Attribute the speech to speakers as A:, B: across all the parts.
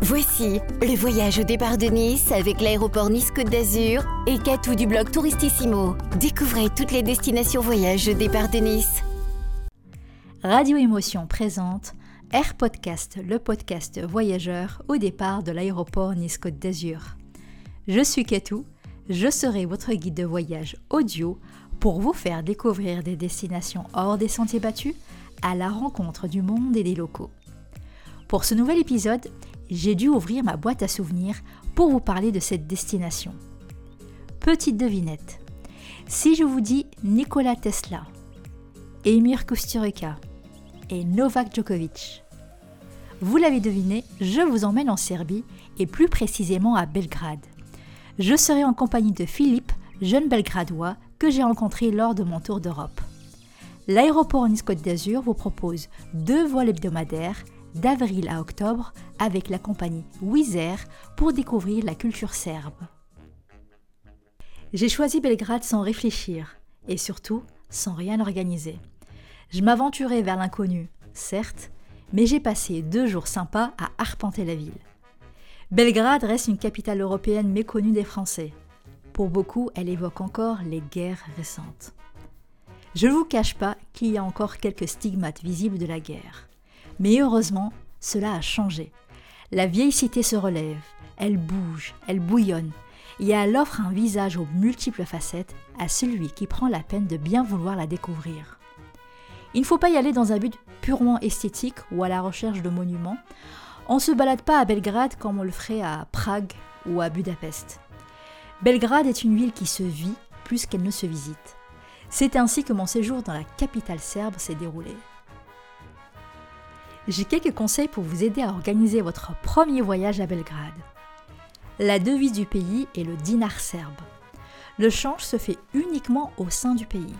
A: Voici le voyage au départ de Nice avec l'aéroport Nice-Côte d'Azur et Catou du blog Touristissimo. Découvrez toutes les destinations voyage au départ de Nice.
B: Radio Émotion présente Air Podcast, le podcast voyageur au départ de l'aéroport Nice-Côte d'Azur. Je suis Katou, je serai votre guide de voyage audio pour vous faire découvrir des destinations hors des sentiers battus à la rencontre du monde et des locaux. Pour ce nouvel épisode, j'ai dû ouvrir ma boîte à souvenirs pour vous parler de cette destination. Petite devinette. Si je vous dis Nikola Tesla, Emir Kusturica et Novak Djokovic, vous l'avez deviné, je vous emmène en Serbie et plus précisément à Belgrade. Je serai en compagnie de Philippe, jeune belgradois que j'ai rencontré lors de mon tour d'Europe. L'aéroport Nice-Côte d'Azur vous propose deux vols hebdomadaires d'avril à octobre avec la compagnie Wizz Air pour découvrir la culture serbe. J'ai choisi Belgrade sans réfléchir et surtout sans rien organiser. Je m'aventurais vers l'inconnu, certes, mais j'ai passé deux jours sympas à arpenter la ville. Belgrade reste une capitale européenne méconnue des Français. Pour beaucoup, elle évoque encore les guerres récentes. Je ne vous cache pas qu'il y a encore quelques stigmates visibles de la guerre. Mais heureusement, cela a changé. La vieille cité se relève, elle bouge, elle bouillonne, et elle offre un visage aux multiples facettes à celui qui prend la peine de bien vouloir la découvrir. Il ne faut pas y aller dans un but purement esthétique ou à la recherche de monuments. On ne se balade pas à Belgrade comme on le ferait à Prague ou à Budapest. Belgrade est une ville qui se vit plus qu'elle ne se visite. C'est ainsi que mon séjour dans la capitale serbe s'est déroulé j'ai quelques conseils pour vous aider à organiser votre premier voyage à Belgrade. La devise du pays est le dinar serbe. Le change se fait uniquement au sein du pays.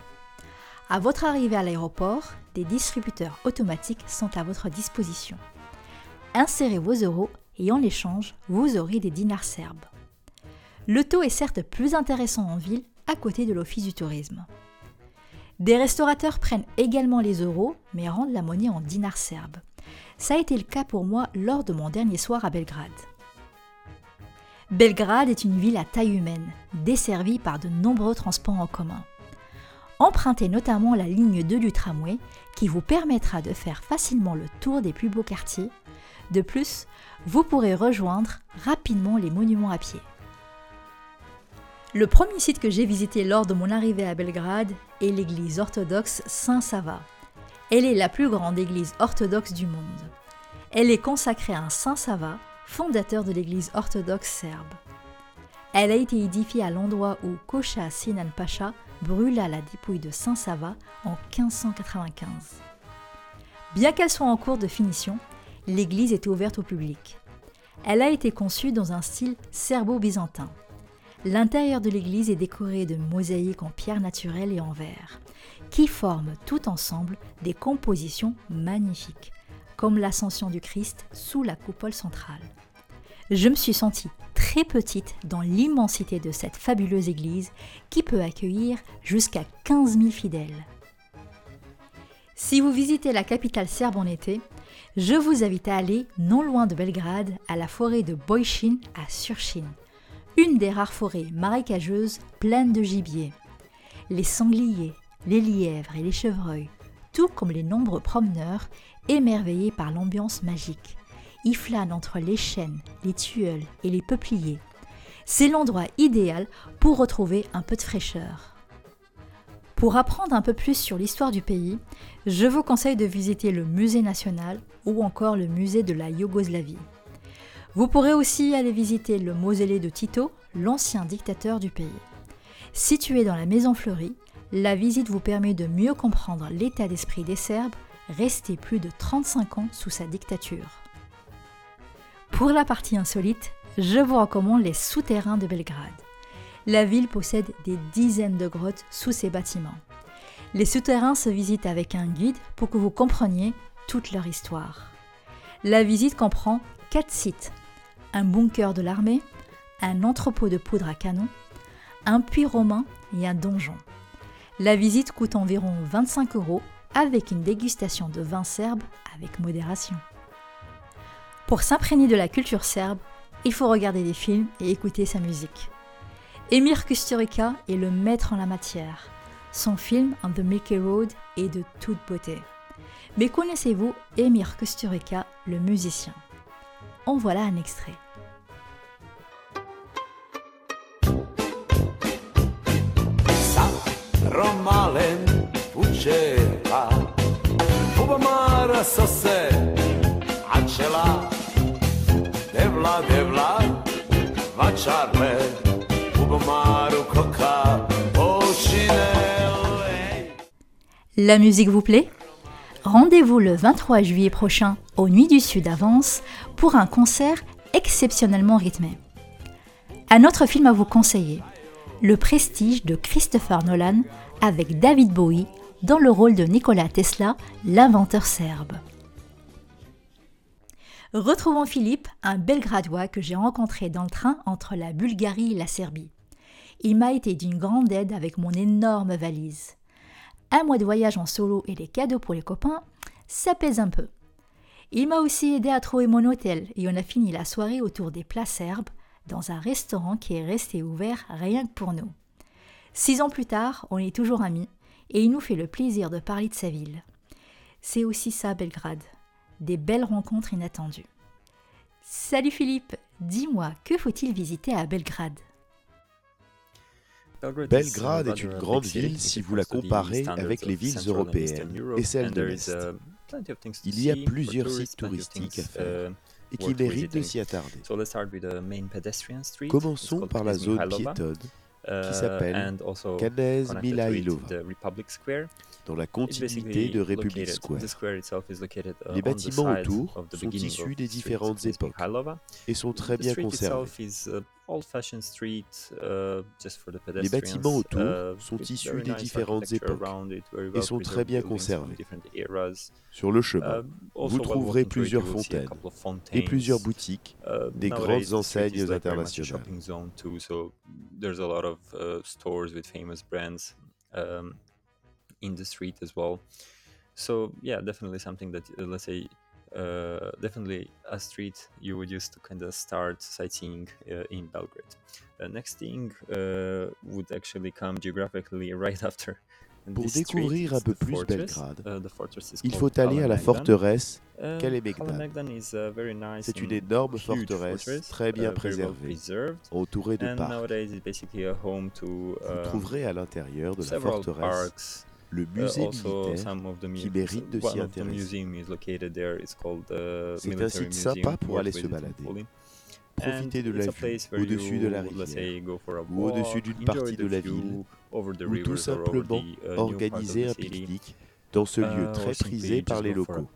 B: À votre arrivée à l'aéroport, des distributeurs automatiques sont à votre disposition. Insérez vos euros et en échange, vous aurez des dinars serbes. Le taux est certes plus intéressant en ville à côté de l'office du tourisme. Des restaurateurs prennent également les euros mais rendent la monnaie en dinars serbes. Ça a été le cas pour moi lors de mon dernier soir à Belgrade. Belgrade est une ville à taille humaine, desservie par de nombreux transports en commun. Empruntez notamment la ligne 2 du tramway qui vous permettra de faire facilement le tour des plus beaux quartiers. De plus, vous pourrez rejoindre rapidement les monuments à pied. Le premier site que j'ai visité lors de mon arrivée à Belgrade est l'église orthodoxe Saint-Sava, elle est la plus grande église orthodoxe du monde. Elle est consacrée à un Saint Sava, fondateur de l'église orthodoxe serbe. Elle a été édifiée à l'endroit où Kocha Sinan Pacha brûla la dépouille de Saint Sava en 1595. Bien qu'elle soit en cours de finition, l'église est ouverte au public. Elle a été conçue dans un style serbo-byzantin. L'intérieur de l'église est décoré de mosaïques en pierre naturelle et en verre qui forment tout ensemble des compositions magnifiques, comme l'ascension du Christ sous la coupole centrale. Je me suis sentie très petite dans l'immensité de cette fabuleuse église qui peut accueillir jusqu'à 15 000 fidèles. Si vous visitez la capitale serbe en été, je vous invite à aller non loin de Belgrade à la forêt de Bojcin à Surchin, une des rares forêts marécageuses pleines de gibier. Les sangliers, les lièvres et les chevreuils, tout comme les nombreux promeneurs, émerveillés par l'ambiance magique. y flânent entre les chênes, les tueules et les peupliers. C'est l'endroit idéal pour retrouver un peu de fraîcheur. Pour apprendre un peu plus sur l'histoire du pays, je vous conseille de visiter le musée national ou encore le musée de la Yougoslavie. Vous pourrez aussi aller visiter le mausolée de Tito, l'ancien dictateur du pays. Situé dans la Maison Fleurie, la visite vous permet de mieux comprendre l'état d'esprit des Serbes restés plus de 35 ans sous sa dictature. Pour la partie insolite, je vous recommande les souterrains de Belgrade. La ville possède des dizaines de grottes sous ses bâtiments. Les souterrains se visitent avec un guide pour que vous compreniez toute leur histoire. La visite comprend quatre sites un bunker de l'armée, un entrepôt de poudre à canon, un puits romain et un donjon. La visite coûte environ 25 euros avec une dégustation de vin serbe avec modération. Pour s'imprégner de la culture serbe, il faut regarder des films et écouter sa musique. Emir Kusturica est le maître en la matière. Son film On the Milky Road est de toute beauté. Mais connaissez-vous Emir Kusturica, le musicien? En voilà un extrait. La musique vous plaît? Rendez-vous le 23 juillet prochain au Nuit du Sud Avance pour un concert exceptionnellement rythmé. Un autre film à vous conseiller, Le Prestige de Christopher Nolan avec David Bowie dans le rôle de Nikola Tesla, l'inventeur serbe. Retrouvons Philippe, un Belgradois que j'ai rencontré dans le train entre la Bulgarie et la Serbie. Il m'a été d'une grande aide avec mon énorme valise. Un mois de voyage en solo et les cadeaux pour les copains, ça pèse un peu. Il m'a aussi aidé à trouver mon hôtel et on a fini la soirée autour des plats serbes dans un restaurant qui est resté ouvert rien que pour nous. Six ans plus tard, on est toujours amis et il nous fait le plaisir de parler de sa ville. C'est aussi ça Belgrade des belles rencontres inattendues. Salut Philippe, dis-moi, que faut-il visiter à Belgrade?
C: Belgrade est une grande ville si vous la comparez avec les villes européennes et celles de l'Est. Il y a plusieurs sites touristiques à faire et qui méritent de s'y attarder. Commençons par la zone piétonne qui s'appelle Kanez Milailova dans la continuité de Republic Square. Uh, Les bâtiments autour sont issus des différentes époques et sont très bien conservés. Les bâtiments autour sont issus des différentes époques et sont très bien conservés. Sur le chemin, um, vous trouverez plusieurs fontaines et plusieurs boutiques, uh, des grandes enseignes internationales.
D: in the street as well. So yeah, definitely something that uh, let's say uh, definitely a street you would use to kind of start sightseeing uh, in Belgrade. The next thing uh, would actually come geographically right after.
C: Pour découvrir un peu plus Belgrade, il faut aller à la forteresse Kalemegdan. C'est une énorme forteresse très bien préservée, entourée de parcs. Vous trouverez à l'intérieur de la forteresse le uh, musée militaire qui mérite de s'y intéresser. Uh, C'est un site sympa pour aller se balader. Profitez de la vue au-dessus de la rivière ou au-dessus d'une partie de la ville ou tout simplement uh, organiser un pique-nique dans ce lieu très prisé par les locaux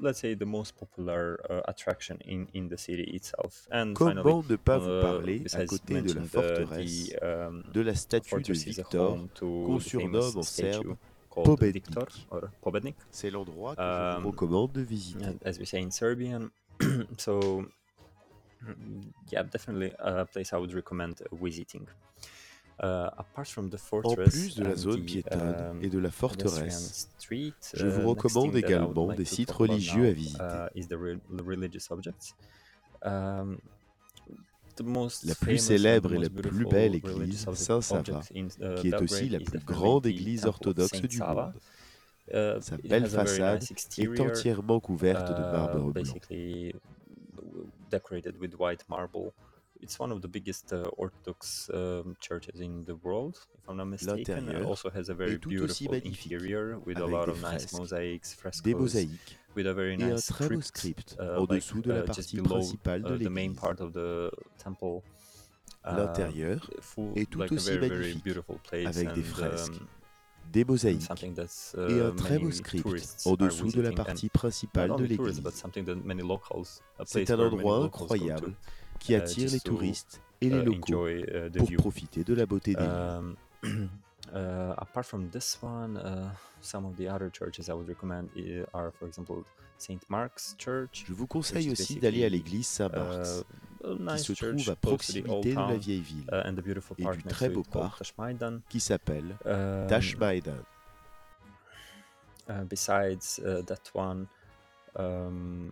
D: let's say the most popular uh, attraction in, in the city itself.
C: And Comment finally, ne pas vous uh, à côté de la forteresse, the, um, de la statue de Victor qu'on surnomme en serbe Pobednik. C'est l'endroit que um, je vous um, recommande de visiter.
D: As we say in Serbian, so yeah, definitely a place I would recommend visiting.
C: Uh, en plus de la zone piétonne um, et de la forteresse, je vous uh, recommande également des sites religieux à visiter. Uh, um, la plus célèbre et la plus belle église, Saint-Sava, qui est aussi la plus grande église orthodoxe du monde. Sa belle façade est entièrement couverte de marbre blanc.
D: It's one of the biggest uh, Orthodox um, churches in the world, if I'm not mistaken. It also has a very beautiful interior with a lot of nice mosaics, frescoes, with a very nice script, script uh, like, uh, just below uh, the main part of the temple.
C: Uh, L'intérieur est tout aussi very, magnifique, avec des fresques, um, des mosaïques uh, et un très beau script en dessous de la partie principale de l'église. C'est un endroit incroyable qui uh, attire les touristes et les uh, locaux uh, pour profiter de la beauté des um,
D: Uh, apart from this one, uh, some of the other churches I would recommend are, for example, Saint Mark's Church.
C: Je vous conseille aussi d'aller à l'église Saint-Marx, uh, nice qui se trouve à proximité de la vieille ville and et du très beau parc qui s'appelle um, Tashmaidan.
D: besides that one, Um,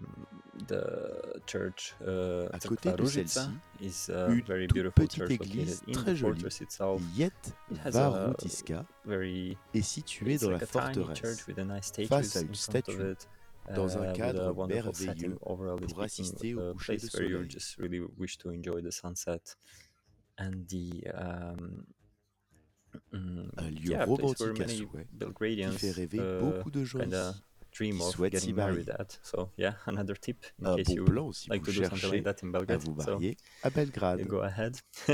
D: the church uh,
C: à côté de celle-ci,
D: is a
C: une
D: very beautiful
C: petite
D: church
C: église très
D: the
C: jolie,
D: fortress itself.
C: Yet Varutiska,
D: Very
C: est située
D: it's
C: dans
D: like
C: la forteresse,
D: church with a nice
C: face à une statue,
D: it,
C: dans un
D: uh,
C: cadre merveilleux pour assister au
D: a
C: coucher de
D: place where you
C: soleil.
D: just really wish to enjoy the sunset and the um, mm,
C: Un lieu
D: yeah,
C: romantique à souhait, qui fait rêver
D: uh,
C: beaucoup de gens ici,
D: dream of
C: souhaitent s'y
D: getting married at. So yeah, another tip in
C: Un
D: case
C: bon
D: you
C: plan si
D: like to do something like that in Belgrade. So
C: à Belgrade.
D: you go ahead.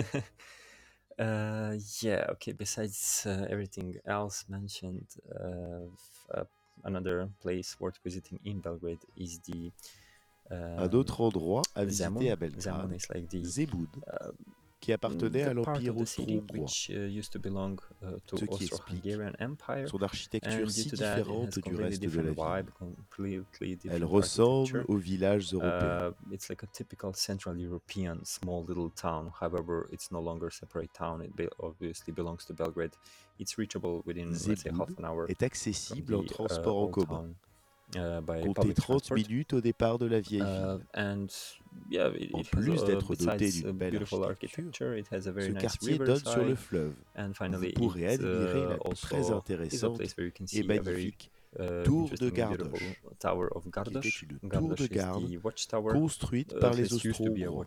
D: uh, yeah. Okay. Besides uh, everything else mentioned, uh, uh, another place worth visiting in Belgrade is the
C: Un
D: um,
C: autre endroit à visiter
D: Zemun.
C: à
D: Zemun
C: Belgrade,
D: is like the
C: Zebud, qui appartenait à
D: the part
C: l'Empire austro-hongrois.
D: uh, uh,
C: Ce qui explique. Son architecture si différente du reste de la ville. Elle ressemble aux villages européens.
D: Uh, it's like a typical Central European small little town. However, it's no longer a separate town. It be- obviously belongs to Belgrade. It's reachable within let's say
C: Zebud
D: half an hour
C: est accessible en transport en commun.
D: Uh,
C: Comptez
D: public
C: 30
D: transport.
C: minutes au départ de la vieille
D: Uh,
C: ville.
D: and yeah, it,
C: En plus d'être doté d'une belle
D: beautiful
C: architecture,
D: it has a very
C: Ce
D: nice
C: quartier donne sur le fleuve.
D: And
C: Vous
D: finally,
C: pourrez
D: it
C: admirer
D: uh,
C: la très intéressante et magnifique
D: uh,
C: tour de
D: of
C: qui était une tour de garde construite
D: Uh,
C: par les Austro-Hongrois.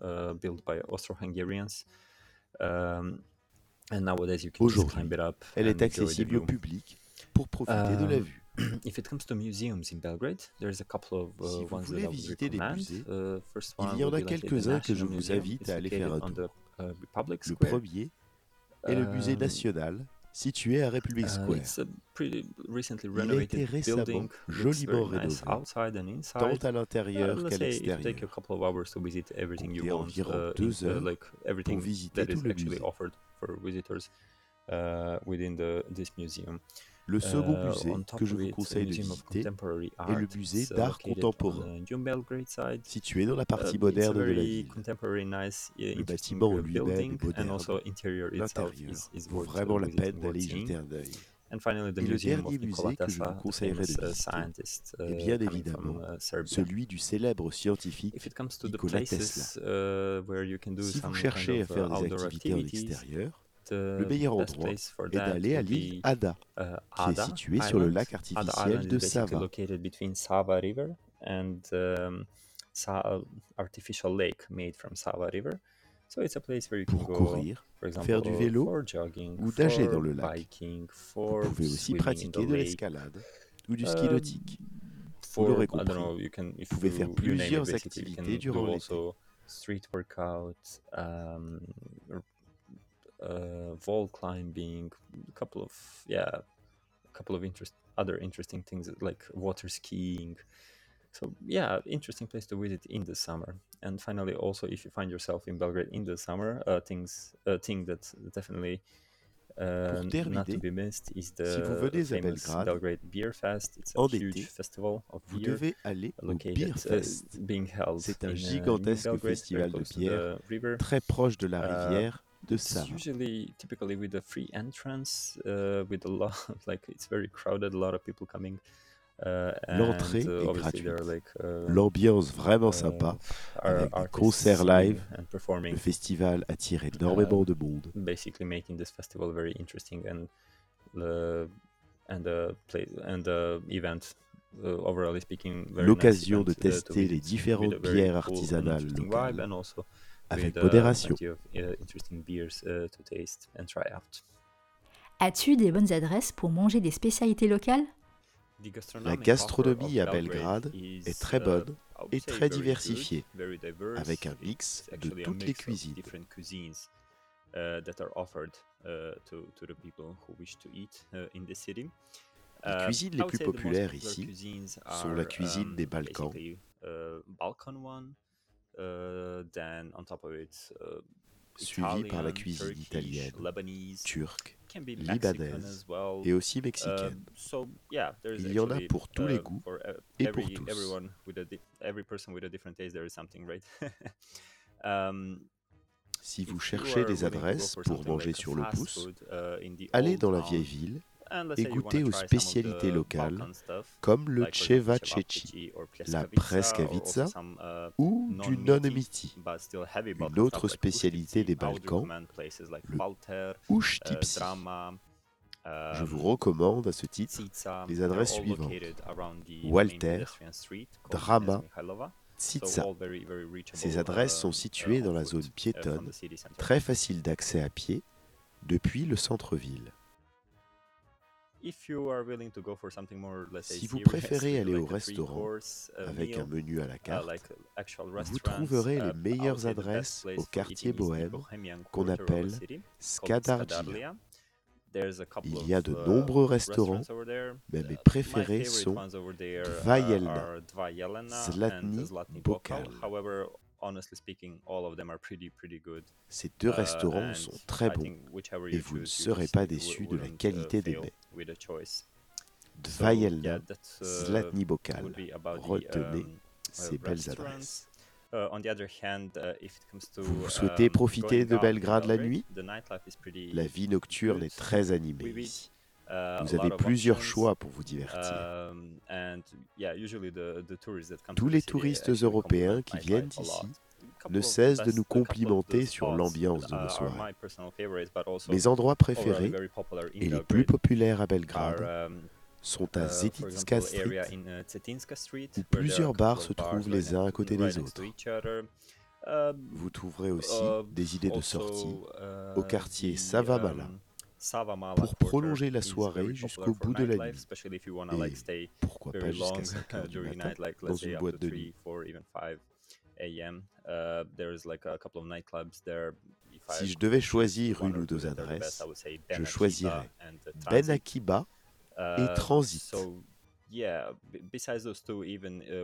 D: uh. Um, and nowadays you can just
C: Aujourd'hui,
D: climb it up
C: Elle est accessible au public pour profiter de la
D: Um,
C: vue.
D: if it comes to museums in Belgrade, there's a couple of uh,
C: Si vous
D: ones that
C: voulez visiter des musées,
D: Uh, first
C: il y en a quelques-uns que je vous invite à aller faire un tour.
D: uh,
C: Le premier est le musée
D: Um,
C: national situé à Republic
D: Uh,
C: Square.
D: it's a pretty recently
C: Il a été récemment joliment rénové, tant à l'intérieur qu'à
D: a
C: l'extérieur.
D: you
C: Comptez
D: want,
C: environ deux heures
D: like everything
C: visiter tout le musée.
D: Uh.
C: Le second
D: Uh,
C: musée que je vous conseille de visiter est le musée
D: uh,
C: d'art contemporain,
D: side.
C: situé dans la
D: Uh,
C: partie
D: a
C: moderne de la ville.
D: uh, interesting
C: bâtiment en
D: uh,
C: lui-même est moderne. L'intérieur vaut
D: uh,
C: vraiment la peine d'aller y jeter un œil.
D: And finally, the
C: Et le dernier musée que je vous conseillerais de
D: uh,
C: visiter est
D: uh,
C: bien évidemment
D: uh,
C: celui du célèbre scientifique Nikola Tesla.
D: uh, where you can do
C: Si vous cherchez à
D: uh,
C: faire des activités en extérieur, le meilleur endroit est d'aller à l'île Ada,
D: uh,
C: qui est située sur le lac artificiel de Sava.
D: Sava River and um, Sa- artificial lake made from Sava River. So it's a place where you can
C: Pour
D: go,
C: courir, faire du vélo ou nager dans le lac. vous pouvez aussi pratiquer de l'escalade ou du ski
D: Um,
C: nautique.
D: for
C: l'aurez compris,
D: know, you can if
C: pouvez
D: you,
C: faire plusieurs activités
D: can
C: durant l'été.
D: street workout, um, uh, wall climbing, a couple of yeah, a couple of interest other interesting things like water skiing. So yeah, interesting place to visit in the summer. And finally, also if you find yourself in Belgrade in the summer, uh, things a thing that definitely uh, not to be missed is
C: si vous
D: the
C: venez à
D: famous
C: Belgrade,
D: Belgrade Beer Fest. It's a
C: en
D: huge
C: été,
D: festival of
C: Vous
D: beer
C: devez aller au
D: located,
C: Beer
D: uh,
C: Fest,
D: being held
C: C'est un
D: in, uh,
C: gigantesque
D: Belgrade, very
C: festival de bière,
D: the river.
C: très proche de la
D: Uh,
C: rivière de
D: It's usually typically with a free entrance, uh, with a lot like it's very crowded, a lot of people coming. Uh,
C: L'entrée
D: uh,
C: est gratuite.
D: like uh,
C: L'ambiance vraiment
D: uh,
C: sympa. avec des concerts live,
D: and
C: Le
D: performing,
C: festival attire énormément
D: Um,
C: de monde.
D: basically making this festival very interesting and the and the play and the event. Uh, very nice
C: L'occasion de
D: event, uh,
C: tester les différentes bières artisanales locales, avec
D: with, uh,
C: modération.
D: uh, interesting beers uh, to taste and try out.
B: As-tu des bonnes adresses pour manger des spécialités locales?
C: La gastronomie à Belgrade est très bonne et très diversifiée, avec un mix de toutes les cuisines.
D: that are offered to, to the people who wish to eat in the city.
C: Les cuisines les plus
D: say the most
C: populaires
D: popular
C: ici sont la cuisine
D: um,
C: des Balkans.
D: Then on top of it, uh,
C: suivi par la cuisine
D: Turkish,
C: italienne,
D: Lebanese,
C: turque libanaise
D: Mexican as well.
C: et aussi mexicaine.
D: Um, so yeah, there's
C: Il y en a pour tous les
D: uh,
C: goûts
D: e-
C: et pour tous.
D: Everyone with a di- every person with a different taste, there is something, right? um,
C: Si vous cherchez des adresses pour manger
D: like
C: sur le pouce,
D: food, uh,
C: allez dans la vieille ville
D: et goûter aux spécialités locales comme le cevacetti, la preskavitsa ou du non-emiti, une autre spécialité des Balkans, le ushtipsi. Je vous recommande à ce titre les adresses suivantes Walter, Drama, Tsitsa. Ces adresses sont situées dans la zone piétonne, très facile d'accès à pied, depuis le centre-ville. Si vous préférez aller au restaurant avec un menu à la carte, vous trouverez les meilleures adresses au quartier bohème qu'on appelle Skadarjia. Il y a de nombreux restaurants, mais mes préférés sont Dvajelna, Zlatni, Bokal. Ces deux restaurants sont très bons et vous ne serez pas déçus de la qualité des mets. Dvajelna, Zlatni Bokal. Retenez ces belles adresses. Vous souhaitez profiter de Belgrade la nuit? La vie nocturne est très animée ici. Uh, vous avez plusieurs choix pour vous divertir. Um, Tous les touristes européens qui viennent ici ne cessent de nous complimenter sur l'ambiance de nos uh, soirées. Mes endroits préférés et les plus populaires à Belgrade um, sont à uh, Zetinska Street, où plusieurs bars se trouvent les uns à côté des autres. Um, Vous trouverez aussi des idées de sortie au quartier Savamala pour prolonger la soirée jusqu'au bout de la nuit. Et pourquoi pas jusqu'à 5 heures du matin dans une boîte de nuit. Si je devais choisir une ou deux adresses, je choisirais Ben Akiba et uh, Transit. Uh,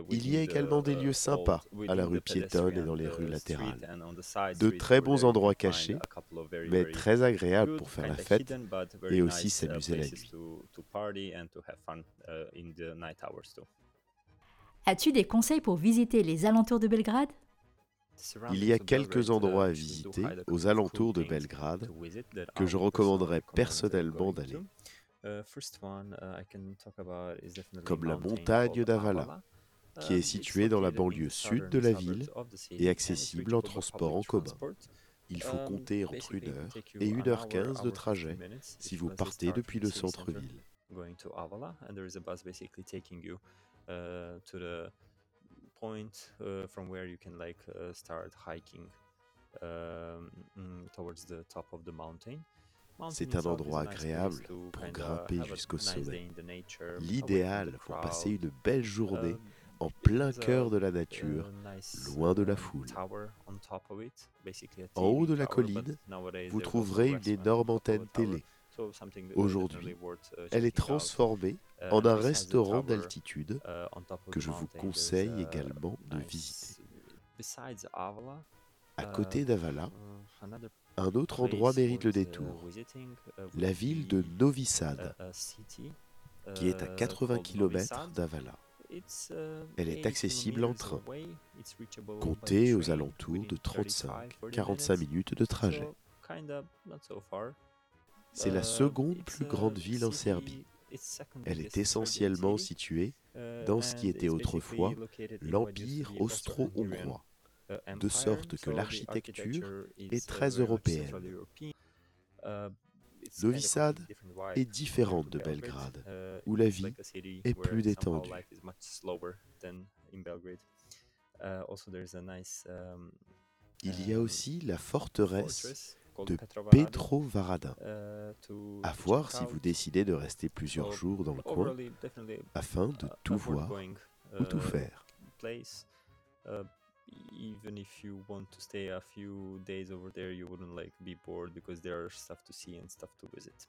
D: Il y a également des lieux sympas à la rue piétonne et dans les rues latérales. De très bons endroits cachés, mais très agréables pour faire la fête et aussi uh, s'amuser la nuit.
B: As-tu des conseils pour visiter les alentours de Belgrade?
D: Il y a quelques endroits à visiter aux alentours de Belgrade que je recommanderais personnellement d'aller. Uh, uh, comme la montagne d'Avala, qui est uh, située dans la banlieue sud de la ville et accessible en transport en commun. Il faut um, compter entre 1 heure et 1 heure 15 de trajet si vous partez depuis le centre-ville. point from where you can like start hiking um, mm, towards the top of the mountain. C'est un endroit agréable pour grimper jusqu'au sommet. L'idéal pour passer une belle journée en plein cœur de la nature, loin de la foule. En haut de la colline, vous trouverez une énorme antenne télé. Aujourd'hui, elle est transformée en un restaurant d'altitude que je vous conseille également de visiter. À côté d'Avala, un autre endroit mérite le détour, la ville de Novi Sad, qui est à 80 km d'Avala. Elle est accessible en train. Comptez aux alentours de 35-45 minutes de trajet. C'est la seconde plus grande ville en Serbie. Elle est essentiellement située dans ce qui était autrefois l'Empire austro-hongrois de sorte que l'architecture est très européenne. Novi Sad est différente de Belgrade, où la vie est plus détendue. Il y a aussi la forteresse de Petrovaradin. À voir si vous décidez de rester plusieurs jours dans le coin afin de tout voir ou tout faire even if you want to stay a few days over there, you wouldn't like be bored because there are stuff to see and stuff to visit.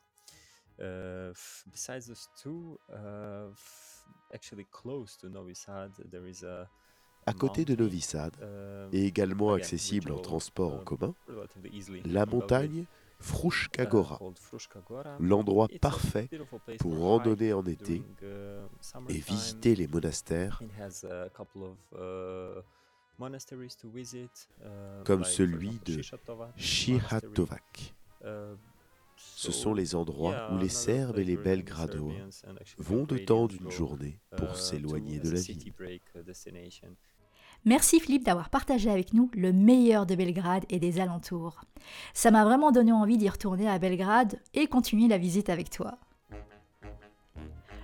D: Uh, besides those two, uh, actually close to Novi Sad, there is a à côté de Novi Sad, uh, et également accessible en transport en uh, commun, la montagne Frushka Gora, l'endroit parfait pour randonner en été et visiter les monastères. Uh, comme celui de Shihatovac, uh,
C: Ce sont les endroits où les Serbes et les Belgradois vont de temps d'une journée pour s'éloigner de la ville.
B: Merci Philippe d'avoir partagé avec nous le meilleur de Belgrade et des alentours. Ça m'a vraiment donné envie d'y retourner à Belgrade et continuer la visite avec toi.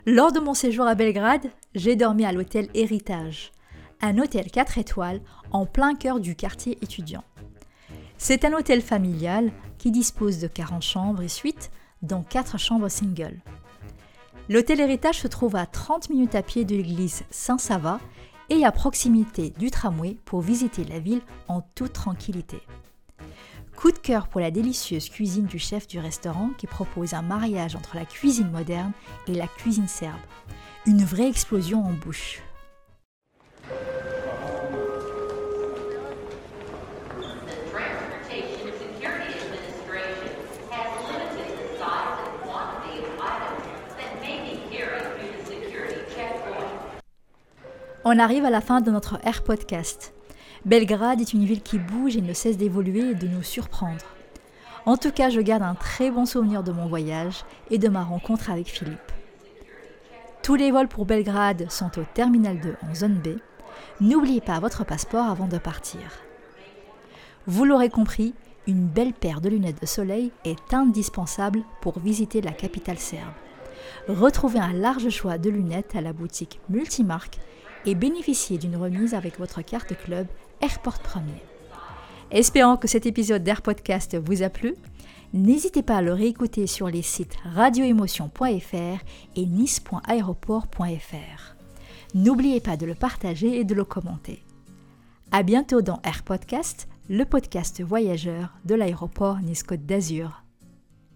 B: Lors de mon séjour à Belgrade, j'ai dormi à l'hôtel Héritage, un hôtel 4 étoiles en plein cœur du quartier étudiant. C'est un hôtel familial qui dispose de 40 chambres et suites, dont 4 chambres single. L'hôtel Héritage se trouve à 30 minutes à pied de l'église Saint-Sava et à proximité du tramway pour visiter la ville en toute tranquillité. Coup de cœur pour la délicieuse cuisine du chef du restaurant qui propose un mariage entre la cuisine moderne et la cuisine serbe. Une vraie explosion en bouche. On arrive à la fin de notre Air Podcast. Belgrade est une ville qui bouge et ne cesse d'évoluer et de nous surprendre. En tout cas, je garde un très bon souvenir de mon voyage et de ma rencontre avec Philippe. Tous les vols pour Belgrade sont au Terminal 2 en zone B. N'oubliez pas votre passeport avant de partir. Vous l'aurez compris, une belle paire de lunettes de soleil est indispensable pour visiter la capitale serbe. Retrouvez un large choix de lunettes à la boutique Multimarque et bénéficiez d'une remise avec votre carte club Airport Premier. Espérant que cet épisode d'Air Podcast vous a plu, n'hésitez pas à le réécouter sur les sites radioémotion.fr et nice.aéroport.fr. N'oubliez pas de le partager et de le commenter. À bientôt dans Air Podcast, le podcast voyageur de l'aéroport Nice-Côte d'Azur.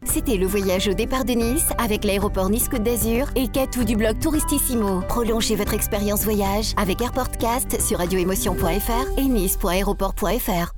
A: C'était le voyage au départ de Nice avec l'aéroport Nice-Côte d'Azur et Katou du blog Touristissimo. Prolongez votre expérience voyage avec AirPortcast sur radioémotion.fr et nice.aéroport.fr.